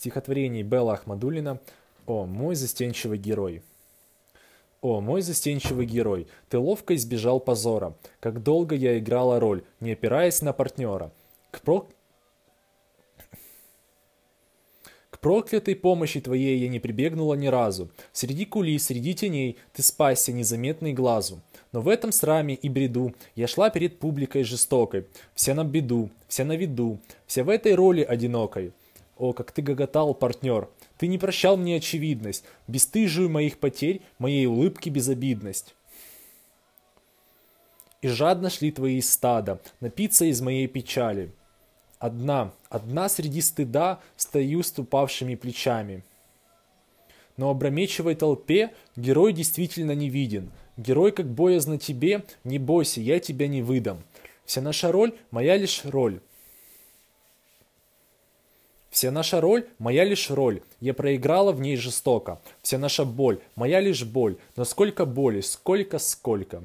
стихотворений Белла Ахмадулина «О, мой застенчивый герой». О, мой застенчивый герой, ты ловко избежал позора. Как долго я играла роль, не опираясь на партнера. К, про... К проклятой помощи твоей я не прибегнула ни разу. Среди кулис, среди теней ты спасся незаметный глазу. Но в этом сраме и бреду я шла перед публикой жестокой. Вся на беду, вся на виду, вся в этой роли одинокой. О, как ты гоготал, партнер! Ты не прощал мне очевидность, бесстыжую моих потерь, моей улыбки безобидность. И жадно шли твои стада, напиться из моей печали. Одна, одна среди стыда стою с упавшими плечами. Но опрометчивой толпе герой действительно не виден. Герой, как боязно тебе, не бойся, я тебя не выдам. Вся наша роль – моя лишь роль. Вся наша роль – моя лишь роль, я проиграла в ней жестоко. Вся наша боль – моя лишь боль, но сколько боли, сколько, сколько.